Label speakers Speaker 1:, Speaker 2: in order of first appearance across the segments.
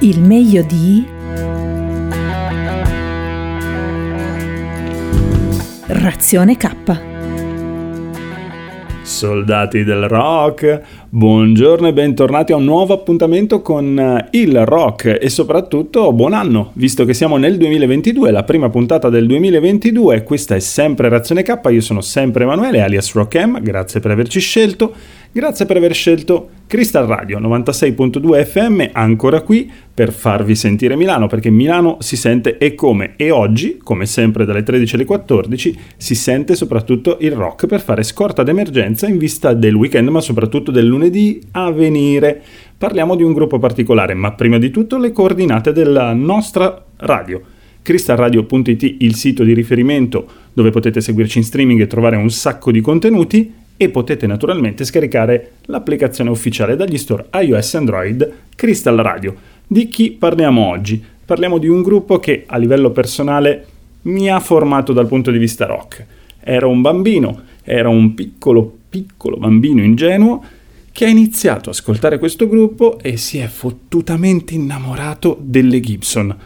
Speaker 1: Il meglio di Razione K.
Speaker 2: Soldati del rock, buongiorno e bentornati a un nuovo appuntamento con eh, il rock e soprattutto buon anno, visto che siamo nel 2022, la prima puntata del 2022, questa è sempre Razione K, io sono sempre Emanuele alias Rock M, grazie per averci scelto Grazie per aver scelto Crystal Radio 96.2 FM ancora qui per farvi sentire Milano perché Milano si sente e come e oggi, come sempre dalle 13 alle 14, si sente soprattutto il rock per fare scorta d'emergenza in vista del weekend ma soprattutto del lunedì a venire. Parliamo di un gruppo particolare ma prima di tutto le coordinate della nostra radio crystalradio.it il sito di riferimento dove potete seguirci in streaming e trovare un sacco di contenuti e potete naturalmente scaricare l'applicazione ufficiale dagli store iOS e Android Crystal Radio. Di chi parliamo oggi? Parliamo di un gruppo che a livello personale mi ha formato dal punto di vista rock. Era un bambino, era un piccolo piccolo bambino ingenuo che ha iniziato ad ascoltare questo gruppo e si è fottutamente innamorato delle Gibson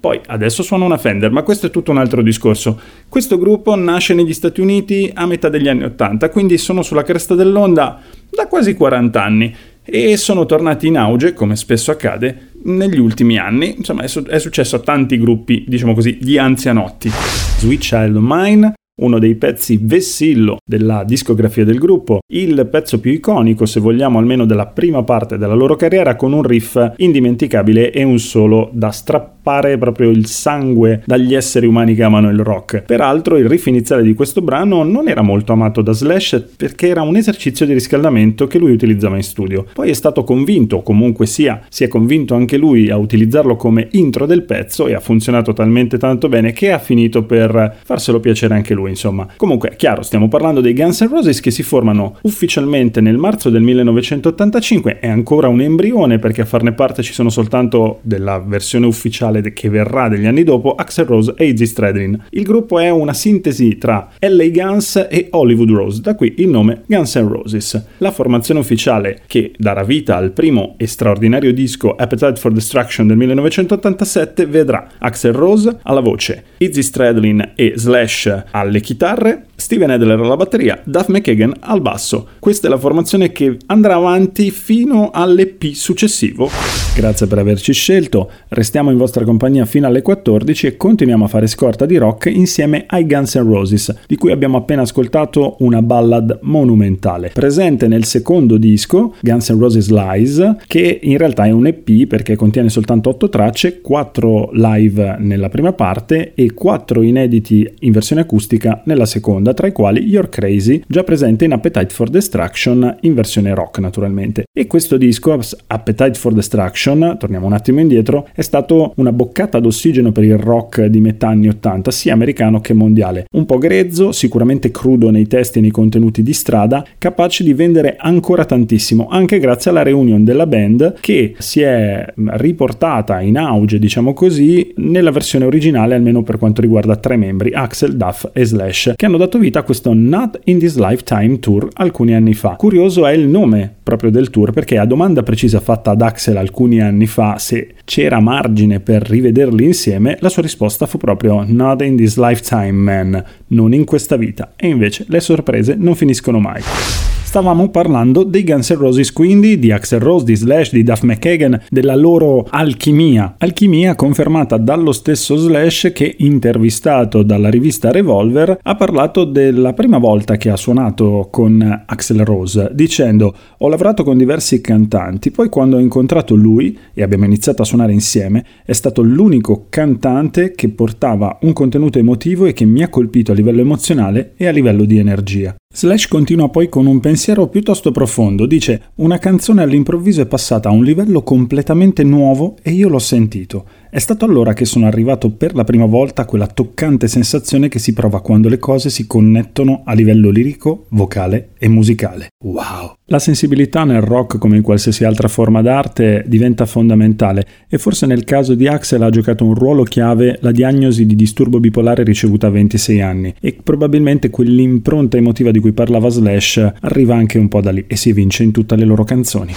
Speaker 2: poi adesso suona una Fender, ma questo è tutto un altro discorso. Questo gruppo nasce negli Stati Uniti a metà degli anni 80, quindi sono sulla cresta dell'onda da quasi 40 anni e sono tornati in auge, come spesso accade, negli ultimi anni. Insomma, è, su- è successo a tanti gruppi, diciamo così, di anzianotti. Sweet Child of Mine, uno dei pezzi vessillo della discografia del gruppo, il pezzo più iconico, se vogliamo, almeno della prima parte della loro carriera, con un riff indimenticabile e un solo da strappare proprio il sangue dagli esseri umani che amano il rock. Peraltro, il riff iniziale di questo brano non era molto amato da Slash perché era un esercizio di riscaldamento che lui utilizzava in studio. Poi è stato convinto, comunque sia, si è convinto anche lui a utilizzarlo come intro del pezzo e ha funzionato talmente tanto bene che ha finito per farselo piacere anche lui insomma. Comunque, chiaro, stiamo parlando dei Guns N' Roses che si formano ufficialmente nel marzo del 1985, è ancora un embrione perché a farne parte ci sono soltanto della versione ufficiale che verrà degli anni dopo, Axel Rose e Izzy Stradlin. Il gruppo è una sintesi tra LA Guns e Hollywood Rose, da qui il nome Guns N' Roses. La formazione ufficiale che darà vita al primo e straordinario disco Appetite for Destruction del 1987 vedrà Axel Rose alla voce, Izzy Stradlin e Slash alle chitarre, Steven Adler alla batteria, Duff McKagan al basso. Questa è la formazione che andrà avanti fino all'EP successivo. Grazie per averci scelto, restiamo in vostra compagnia fino alle 14 e continuiamo a fare scorta di rock insieme ai Guns N' Roses, di cui abbiamo appena ascoltato una ballad monumentale, presente nel secondo disco, Guns N' Roses Lies, che in realtà è un EP perché contiene soltanto 8 tracce, 4 live nella prima parte e 4 inediti in versione acustica nella seconda, tra i quali You're Crazy, già presente in Appetite for Destruction in versione rock naturalmente. E questo disco, Appetite for Destruction, torniamo un attimo indietro, è stato una boccata d'ossigeno per il rock di metà anni 80, sia americano che mondiale. Un po' grezzo, sicuramente crudo nei testi e nei contenuti di strada, capace di vendere ancora tantissimo, anche grazie alla reunion della band che si è riportata in auge, diciamo così, nella versione originale, almeno per quanto riguarda tre membri, Axel, Duff e. Slash, che hanno dato vita questo Not in This Lifetime Tour alcuni anni fa. Curioso è il nome proprio del tour perché a domanda precisa fatta ad Axel alcuni anni fa se c'era margine per rivederli insieme, la sua risposta fu proprio Not in This Lifetime Man, non in questa vita. E invece le sorprese non finiscono mai. Stavamo parlando dei Guns N' Roses quindi, di Axel Rose, di Slash, di Duff McKagan, della loro alchimia. Alchimia confermata dallo stesso Slash che, intervistato dalla rivista Revolver, ha parlato della prima volta che ha suonato con Axel Rose, dicendo ho lavorato con diversi cantanti, poi quando ho incontrato lui e abbiamo iniziato a suonare insieme, è stato l'unico cantante che portava un contenuto emotivo e che mi ha colpito a livello emozionale e a livello di energia. Slash continua poi con un pensiero piuttosto profondo, dice una canzone all'improvviso è passata a un livello completamente nuovo e io l'ho sentito. È stato allora che sono arrivato per la prima volta a quella toccante sensazione che si prova quando le cose si connettono a livello lirico, vocale e musicale. Wow! La sensibilità nel rock come in qualsiasi altra forma d'arte diventa fondamentale e forse nel caso di Axel ha giocato un ruolo chiave la diagnosi di disturbo bipolare ricevuta a 26 anni e probabilmente quell'impronta emotiva di cui parlava Slash arriva anche un po' da lì e si evince in tutte le loro canzoni.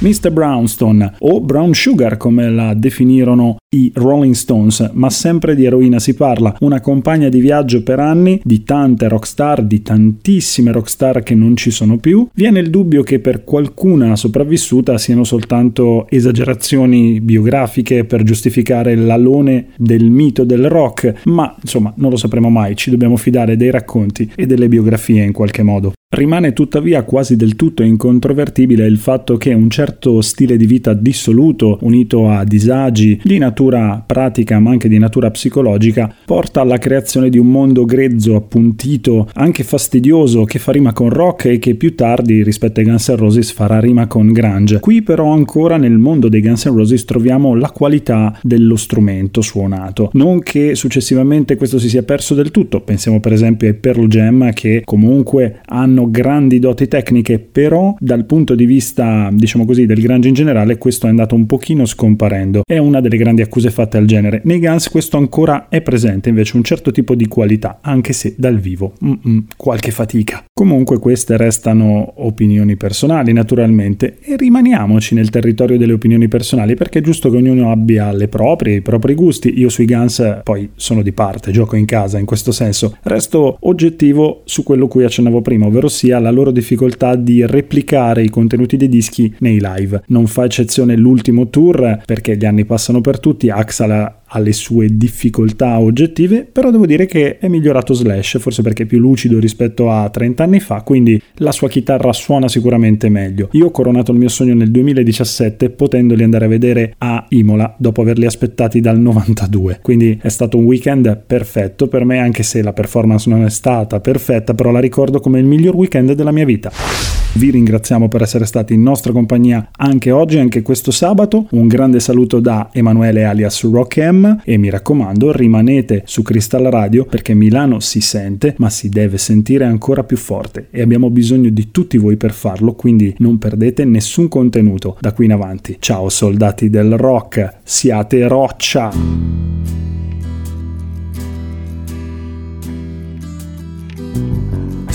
Speaker 2: Mr. Brownstone o Brown Sugar come la definirono i Rolling Stones, ma sempre di eroina si parla, una compagna di viaggio per anni di tante rockstar, di tantissime rockstar che non ci sono più. Viene il dubbio che per qualcuna sopravvissuta siano soltanto esagerazioni biografiche per giustificare l'alone del mito del rock, ma insomma non lo sapremo mai, ci dobbiamo fidare dei racconti e delle biografie in qualche modo. Rimane tuttavia quasi del tutto incontrovertibile il fatto che un certo stile di vita dissoluto, unito a disagi di natura pratica ma anche di natura psicologica, porta alla creazione di un mondo grezzo, appuntito, anche fastidioso, che fa rima con rock e che più tardi, rispetto ai Guns N' Roses, farà rima con grunge. Qui però ancora nel mondo dei Guns N' Roses troviamo la qualità dello strumento suonato. Non che successivamente questo si sia perso del tutto, pensiamo per esempio ai Pearl Jam che comunque hanno grandi doti tecniche, però dal punto di vista, diciamo così, del grunge in generale, questo è andato un pochino scomparendo. È una delle grandi accuse fatte al genere. Nei Guns questo ancora è presente, invece un certo tipo di qualità, anche se dal vivo mm-mm, qualche fatica. Comunque queste restano opinioni personali, naturalmente, e rimaniamoci nel territorio delle opinioni personali, perché è giusto che ognuno abbia le proprie, i propri gusti. Io sui Guns poi sono di parte, gioco in casa in questo senso. Resto oggettivo su quello cui accennavo prima, ovvero sia la loro difficoltà di replicare i contenuti dei dischi nei live. Non fa eccezione l'ultimo tour perché gli anni passano per tutti, Axel ha le sue difficoltà oggettive, però devo dire che è migliorato Slash, forse perché è più lucido rispetto a 30 anni fa, quindi la sua chitarra suona sicuramente meglio. Io ho coronato il mio sogno nel 2017 potendoli andare a vedere a Imola dopo averli aspettati dal 92, quindi è stato un weekend perfetto per me anche se la performance non è stata perfetta, però la ricordo come il miglior weekend della mia vita. Vi ringraziamo per essere stati in nostra compagnia anche oggi, anche questo sabato. Un grande saluto da Emanuele alias Rock M e mi raccomando rimanete su Crystal Radio perché Milano si sente ma si deve sentire ancora più forte e abbiamo bisogno di tutti voi per farlo, quindi non perdete nessun contenuto da qui in avanti. Ciao soldati del rock, siate roccia!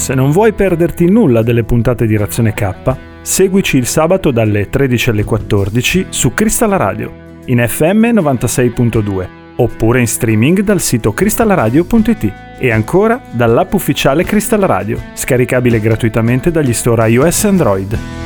Speaker 2: Se non vuoi perderti nulla delle puntate di Razione K, seguici il sabato dalle 13 alle 14 su Crystal Radio, in FM 96.2, oppure in streaming dal sito cristallaradio.it e ancora dall'app ufficiale Crystal Radio, scaricabile gratuitamente dagli store iOS e Android.